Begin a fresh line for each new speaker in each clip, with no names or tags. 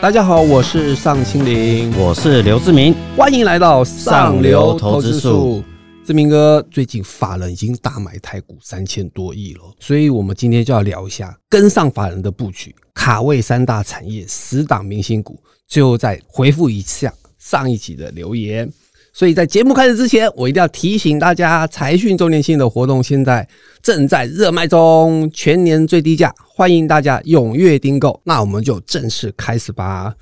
大家好，我是尚青林，
我是刘志明，
欢迎来到上流投资术。志明哥，最近法人已经大买台股三千多亿了，所以我们今天就要聊一下跟上法人的布局，卡位三大产业十档明星股。最后再回复一下上一集的留言。所以在节目开始之前，我一定要提醒大家，财讯周年庆的活动现在正在热卖中，全年最低价，欢迎大家踊跃订购。那我们就正式开始吧。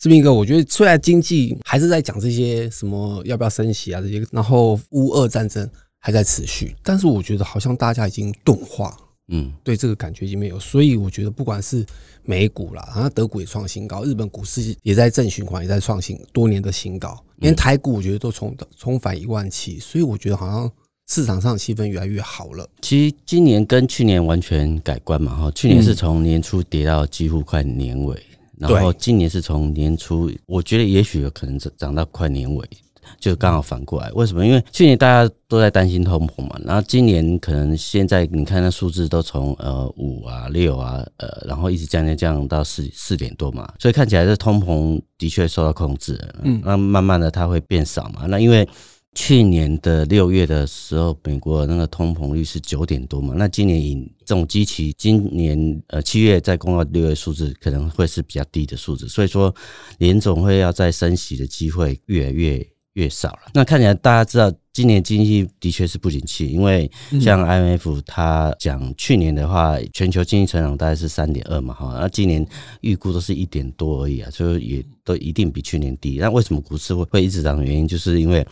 志明哥，我觉得虽然经济还是在讲这些什么要不要升息啊这些，然后乌俄战争还在持续，但是我觉得好像大家已经钝化。嗯，对这个感觉已经没有，所以我觉得不管是美股啦，然后德股也创新高，日本股市也在正循环，也在创新多年的新高，连台股我觉得都冲冲返一万七，所以我觉得好像市场上气氛越来越好了。
其实今年跟去年完全改观嘛，哈，去年是从年初跌到几乎快年尾，然后今年是从年初，我觉得也许有可能涨涨到快年尾。就刚好反过来，为什么？因为去年大家都在担心通膨嘛，然后今年可能现在你看那数字都从呃五啊六啊呃，然后一直降降降到四四点多嘛，所以看起来这通膨的确受到控制，嗯，那慢慢的它会变少嘛。那因为去年的六月的时候，美国那个通膨率是九点多嘛，那今年以这种基期，今年呃七月再公告六月数字可能会是比较低的数字，所以说联总会要再升息的机会越来越。越少了，那看起来大家知道今年经济的确是不景气，因为像 IMF 它讲去年的话，全球经济成长大概是三点二嘛，哈，那今年预估都是一点多而已啊，所以也都一定比去年低。那为什么股市会会一直涨的原因，就是因为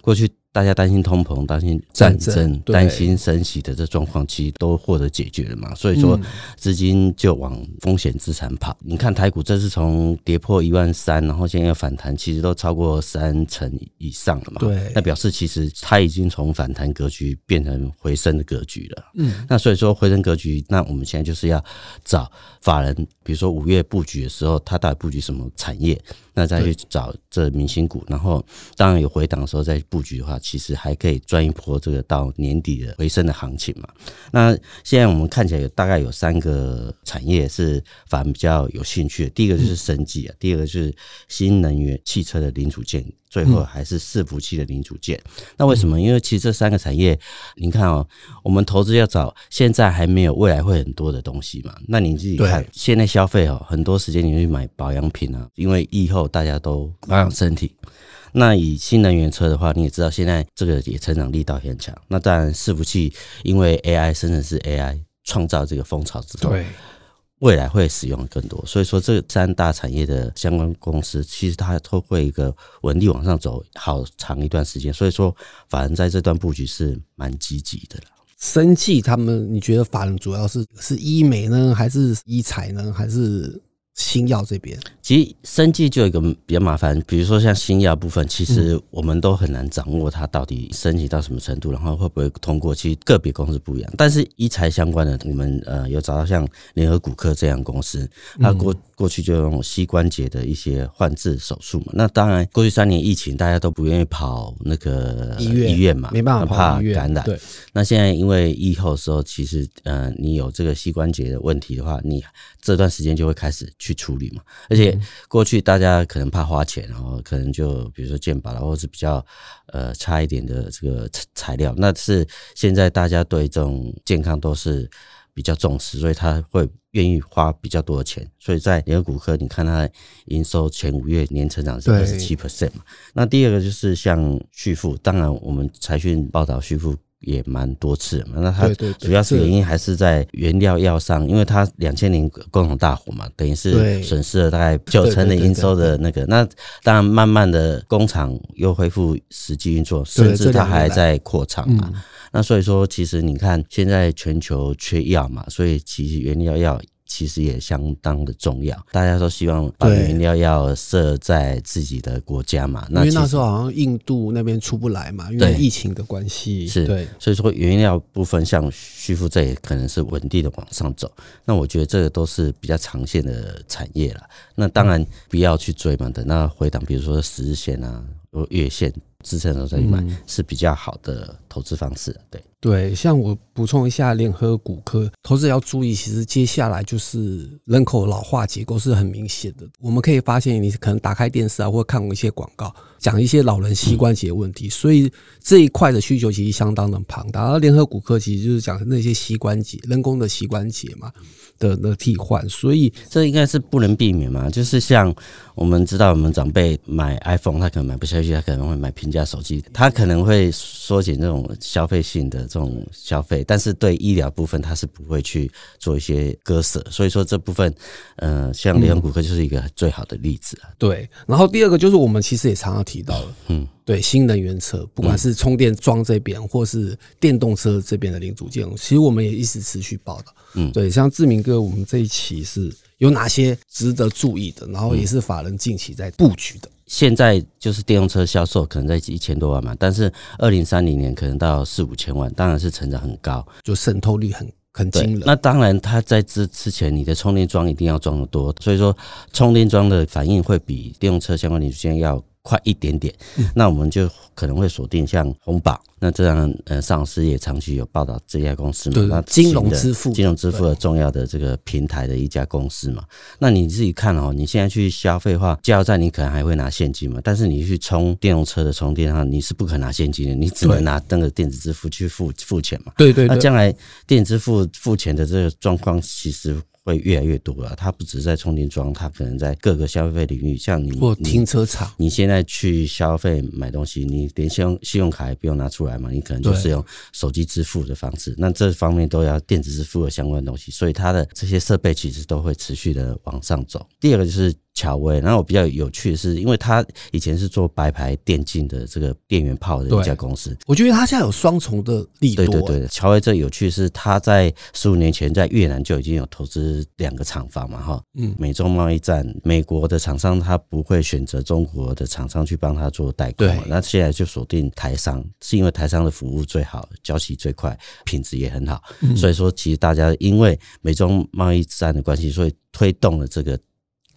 过去。大家担心通膨、担心战争、担心升息的这状况，其实都获得解决了嘛？所以说资金就往风险资产跑。你看台股，这是从跌破一万三，然后现在反弹，其实都超过三成以上了嘛？
对，
那表示其实它已经从反弹格局变成回升的格局了。嗯，那所以说回升格局，那我们现在就是要找法人，比如说五月布局的时候，他到底布局什么产业？那再去找这明星股，然后当然有回档的时候再布局的话，其实还可以赚一波这个到年底的回升的行情嘛。那现在我们看起来有大概有三个产业是反而比较有兴趣的，第一个就是生技啊，第二个就是新能源汽车的零组件。最后还是伺服器的零组件，那为什么？因为其实这三个产业，你看哦，我们投资要找现在还没有，未来会很多的东西嘛。那你自己看，现在消费哦，很多时间你去买保养品啊，因为以后大家都保养身体。那以新能源车的话，你也知道，现在这个也成长力道很强。那当然伺服器，因为 AI 生成式 AI 创造这个风潮之后。未来会使用更多，所以说这三大产业的相关公司，其实它都会一个稳定往上走好长一段时间。所以说，法人在这段布局是蛮积极的了。
生气他们，你觉得法人主要是是医美呢，还是医材呢，还是？新药这边，
其实生计就有一个比较麻烦，比如说像新药部分，其实我们都很难掌握它到底升级到什么程度，然后会不会通过。其实个别公司不一样，但是医材相关的，我们呃有找到像联合骨科这样公司，它过过去就用膝关节的一些换置手术嘛。那当然，过去三年疫情，大家都不愿意跑那个医院医院嘛，
没办法
怕感染。对，那现在因为疫后的时候，其实呃你有这个膝关节的问题的话，你这段时间就会开始去。去处理嘛，而且过去大家可能怕花钱，然后可能就比如说健保了，或者是比较呃差一点的这个材料，那是现在大家对这种健康都是比较重视，所以他会愿意花比较多的钱。所以在联合骨科，你看它营收前五月年成长是二十七 percent 嘛。那第二个就是像旭富，当然我们财讯报道旭富。也蛮多次嘛，那它主要是原因还是在原料药上，因为它两千年共同大火嘛，等于是损失了大概九成的营收的那个。那当然，慢慢的工厂又恢复实际运作，甚至它还在扩厂嘛。那所以说，其实你看现在全球缺药嘛，所以其实原料药。其实也相当的重要，大家都希望把原料要设在自己的国家嘛。
那因为那时候好像印度那边出不来嘛，因为疫情的关系。
是，对，所以说原料部分像旭富这也可能是稳定的往上走。那我觉得这个都是比较长线的产业了。那当然不要去追嘛，等到回档，比如说十日线啊、月线支撑的时候再买是比较好的投资方式。对。
对，像我补充一下，联合骨科投资者要注意，其实接下来就是人口老化结构是很明显的。我们可以发现，你可能打开电视啊，或看过一些广告，讲一些老人膝关节问题，所以这一块的需求其实相当的庞大。而联合骨科其实就是讲那些膝关节人工的膝关节嘛的的替换，所以
这应该是不能避免嘛。就是像我们知道，我们长辈买 iPhone，他可能买不下去，他可能会买平价手机，他可能会缩减这种消费性的。这种消费，但是对医疗部分，他是不会去做一些割舍，所以说这部分，呃，像联合骨科就是一个最好的例子啊。
对，然后第二个就是我们其实也常常提到了，嗯，对，新能源车，不管是充电桩这边，或是电动车这边的零组件，其实我们也一直持续报道。嗯，对，像志明哥，我们这一期是有哪些值得注意的，然后也是法人近期在布局的。
现在就是电动车销售可能在一千多万嘛，但是二零三零年可能到四五千万，当然是成长很高，
就渗透率很很惊人。
那当然，它在之之前，你的充电桩一定要装的多，所以说充电桩的反应会比电动车相关零组件要快一点点。那我们就可能会锁定像红宝。那这样，呃，上市也长期有报道这家公司嘛？那
金融支付、
金融支付的重要的这个平台的一家公司嘛？那你自己看哦，你现在去消费的话，加油站你可能还会拿现金嘛？但是你去充电动车的充电上，你是不可能拿现金的，你只能拿那个电子支付去付付钱嘛？
对对。
那将来电子支付付钱的这个状况，其实。会越来越多了，它不止在充电桩，它可能在各个消费领域，像你
或停车场，
你现在去消费买东西，你连信用信用卡也不用拿出来嘛，你可能就是用手机支付的方式，那这方面都要电子支付的相关东西，所以它的这些设备其实都会持续的往上走。第二个就是。乔威，然后我比较有趣的是，因为他以前是做白牌电竞的这个电源炮的一家公司，
我觉得他现在有双重的利
多。对对对，乔威这有趣是，他在十五年前在越南就已经有投资两个厂房嘛，哈，嗯，美中贸易战，美国的厂商他不会选择中国的厂商去帮他做代工，那现在就锁定台商，是因为台商的服务最好，交期最快，品质也很好，所以说其实大家因为美中贸易战的关系，所以推动了这个。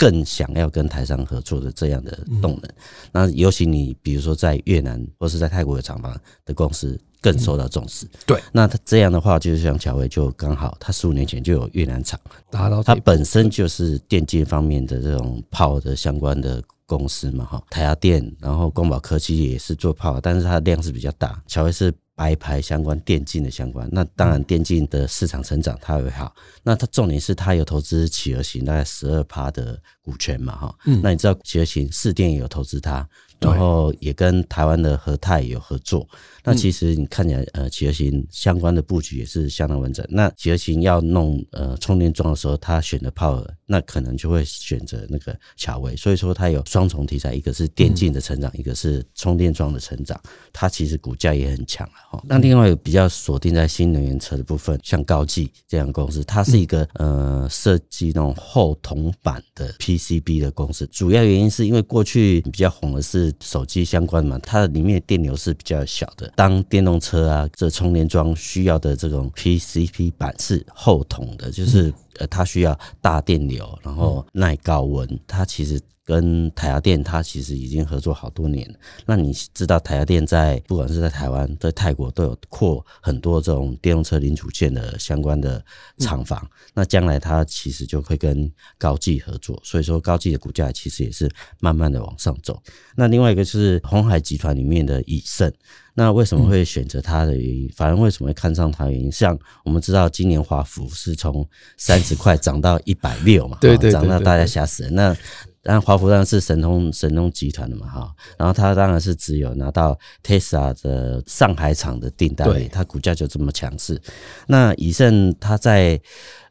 更想要跟台商合作的这样的动能，那尤其你比如说在越南或是在泰国的厂房的公司更受到重视。
对，
那他这样的话，就是像乔威就刚好，他十五年前就有越南厂，
达到
他本身就是电竞方面的这种炮的相关的公司嘛，哈，台亚电，然后光宝科技也是做炮，但是它的量是比较大，乔威是。白牌相关电竞的相关，那当然电竞的市场成长它会好。那它重点是它有投资企鹅型大概十二趴的股权嘛，哈。那你知道企鹅型四电也有投资它，然后也跟台湾的和泰有合作。那其实你看起来，呃，企鹅型相关的布局也是相当完整。那企鹅型要弄呃充电桩的时候，他选的 Power，那可能就会选择那个乔威。所以说它有双重题材，一个是电竞的成长，一个是充电桩的成长。它其实股价也很强了哈。那另外有比较锁定在新能源车的部分，像高技这样公司，它是一个呃设计那种后铜板的 PCB 的公司。主要原因是因为过去比较红的是手机相关嘛，它里面的电流是比较小的。当电动车啊，这充电桩需要的这种 PCP 板是厚铜的，就是呃，它需要大电流，然后耐高温，它其实。跟台亚电，它其实已经合作好多年了。那你知道台亚电在不管是在台湾、在泰国都有扩很多这种电动车零组件的相关的厂房。那将来它其实就会跟高技合作，所以说高技的股价其实也是慢慢的往上走。那另外一个是红海集团里面的以盛，那为什么会选择它的原因？反而为什么会看上它的原因？像我们知道今年华孚是从三十块涨到一百六嘛，
对对，
涨到大家吓死人。那然华孚当然是神通神通集团的嘛哈，然后他当然是只有拿到 Tesla 的上海厂的订单，它股价就这么强势。那以盛他在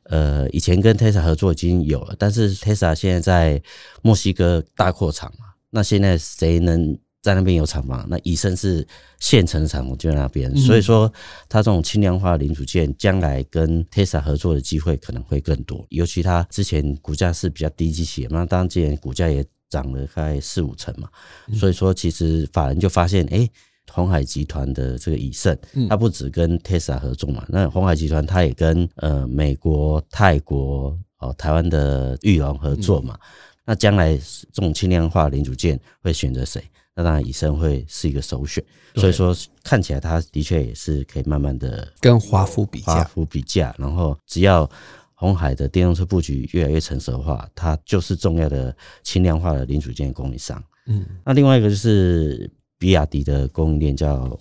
呃以前跟 Tesla 合作已经有了，但是 Tesla 现在在墨西哥大扩厂嘛，那现在谁能？在那边有厂房，那以盛是现成的厂房就在那边，所以说它这种轻量化零组件将来跟 Tesla 合作的机会可能会更多。尤其它之前股价是比较低基企业，那当然今年股价也涨了大概四五成嘛，所以说其实法人就发现，哎，红海集团的这个以盛，它不止跟 Tesla 合作嘛，那红海集团它也跟呃美国、泰国、哦台湾的玉龙合作嘛，那将来这种轻量化零组件会选择谁？那当然以升会是一个首选。所以说看起来它的确也是可以慢慢的
跟华孚比价
华孚比价，然后只要红海的电动车布局越来越成熟的话，它就是重要的轻量化的零组件供应商。嗯，那另外一个就是比亚迪的供应链叫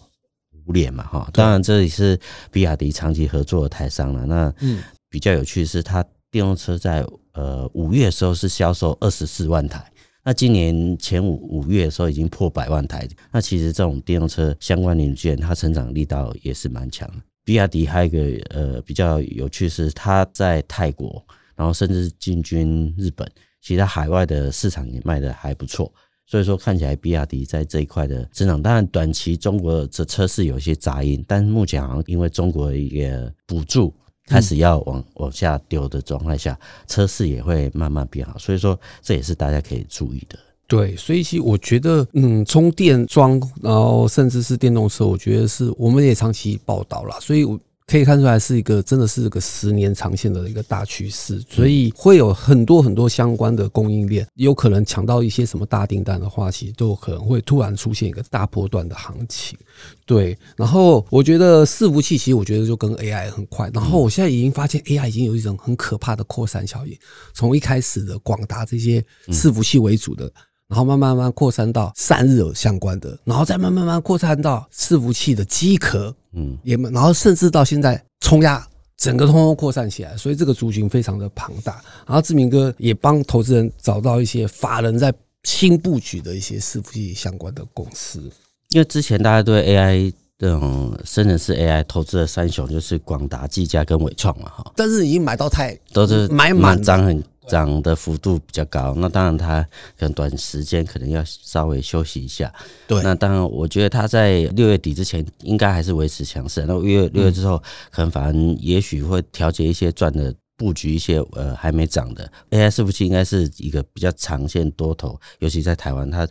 五联嘛，哈，当然这里是比亚迪长期合作的台商了。那嗯，比较有趣的是，它电动车在呃五月的时候是销售二十四万台。那今年前五五月的时候已经破百万台，那其实这种电动车相关零件，它成长力道也是蛮强。比亚迪还有一个呃比较有趣是，它在泰国，然后甚至进军日本，其他海外的市场也卖的还不错。所以说看起来比亚迪在这一块的增长，当然短期中国这车市有些杂音，但是目前好像因为中国的一个补助。开始要往往下丢的状态下，车市也会慢慢变好，所以说这也是大家可以注意的。
对，所以其实我觉得，嗯，充电桩，然后甚至是电动车，我觉得是我们也长期报道了，所以我。可以看出来是一个真的是个十年长线的一个大趋势，所以会有很多很多相关的供应链，有可能抢到一些什么大订单的话，其实都有可能会突然出现一个大波段的行情。对，然后我觉得伺服器其实我觉得就跟 AI 很快，然后我现在已经发现 AI 已经有一种很可怕的扩散效应，从一开始的广达这些伺服器为主的。然后慢慢慢扩散到散热相关的，然后再慢慢慢扩散到伺服器的机壳，嗯，也然后甚至到现在冲压，整个通通扩散起来，所以这个族群非常的庞大。然后志明哥也帮投资人找到一些法人在新布局的一些伺服器相关的公司，
因为之前大家对 AI 这种生成式 AI 投资的三雄就是广达、技嘉跟伟创嘛，哈，
但是已经买到太
都是
买满
张很。涨的幅度比较高，那当然它可能短时间可能要稍微休息一下。
对，
那当然我觉得它在六月底之前应该还是维持强势，那六月六月之后可能反而也许会调节一些赚的布局一些呃还没涨的 AI 伺服器，应该是一个比较长线多头，尤其在台湾，它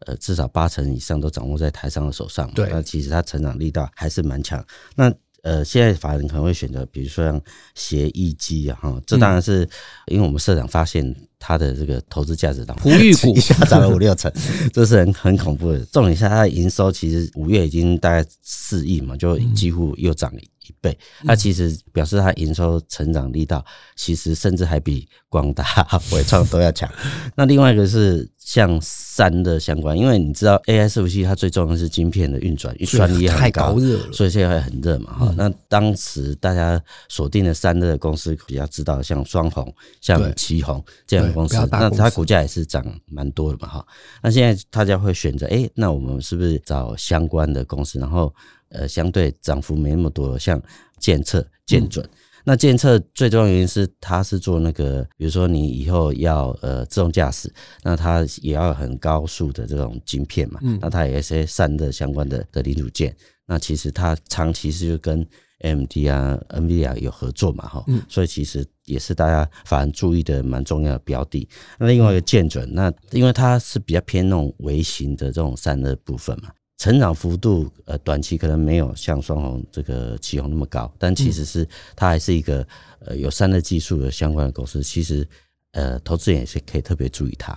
呃至少八成以上都掌握在台商的手上。
对，
那其实它成长力道还是蛮强。那呃，现在法人可能会选择，比如说像协议机啊，哈，这当然是因为我们社长发现它的这个投资价值当
璞玉股
一下涨了五六成，这是很很恐怖的。重点是，它的营收其实五月已经大概四亿嘛，就几乎又涨了一倍。它其实表示它营收成长力道，其实甚至还比广大、伟创都要强。那另外一个是。像三的相关，因为你知道 AI 伺服器它最重要的是晶片的运转，运算力
太
高
热
了，所以现在会很热嘛哈。那当时大家锁定的三的公司比较知道，像双红、像旗红这样的公司，那它股价也是涨蛮多的嘛哈。那现在大家会选择，哎，那我们是不是找相关的公司，然后呃相对涨幅没那么多，像建测、建准。那监测最重要原因是它是做那个，比如说你以后要呃自动驾驶，那它也要很高速的这种晶片嘛，嗯那它有一些散热相关的的零组件，那其实它长期是就跟 MD 啊、NVIDIA 有合作嘛，哈，所以其实也是大家反而注意的蛮重要的标的。那另外一个建准，那因为它是比较偏那种微型的这种散热部分嘛。成长幅度，呃，短期可能没有像双红这个起红那么高，但其实是它还是一个呃有三的技术的相关的公司。其实，呃，投资人也是可以特别注意它。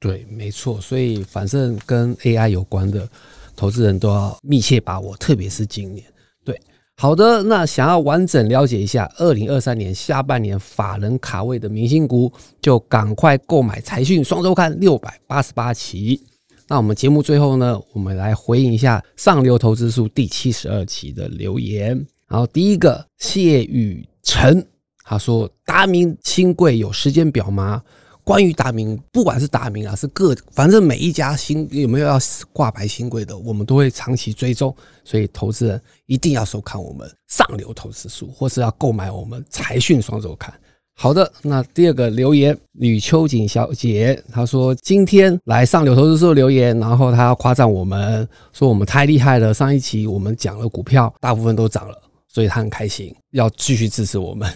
对，没错。所以，反正跟 AI 有关的投资人都要密切把握，特别是今年。对，好的。那想要完整了解一下二零二三年下半年法人卡位的明星股，就赶快购买财讯双周刊六百八十八期。那我们节目最后呢，我们来回应一下上流投资数第七十二期的留言。然后第一个谢雨辰，他说：“达明新贵有时间表吗？关于达明，不管是达明啊，是各，反正每一家新有没有要挂牌新贵的，我们都会长期追踪。所以投资人一定要收看我们上流投资书，或是要购买我们财讯双周刊。”好的，那第二个留言，吕秋瑾小姐，她说今天来上柳投资说留言，然后她要夸赞我们，说我们太厉害了。上一期我们讲了股票，大部分都涨了，所以她很开心，要继续支持我们，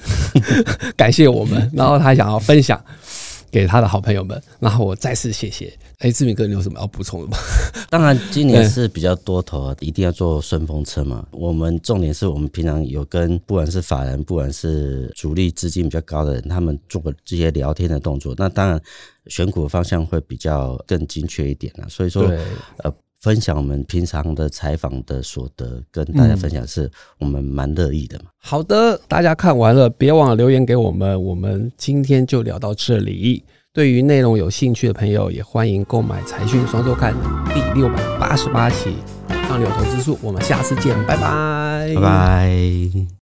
感谢我们。然后她想要分享给他的好朋友们。然后我再次谢谢。哎，志明哥，你有什么要补充的吗？
当然，今年是比较多头啊，一定要做顺风车嘛。我们重点是我们平常有跟不管是法人，不管是主力资金比较高的人，他们做这些聊天的动作。那当然，选股方向会比较更精确一点啊。所以说，呃。分享我们平常的采访的所得，跟大家分享，是我们蛮乐意的嘛。
好的，大家看完了，别忘了留言给我们。我们今天就聊到这里。对于内容有兴趣的朋友，也欢迎购买《财讯双周刊》第六百八十八期《上流投资术》。我们下次见，拜拜，
拜拜。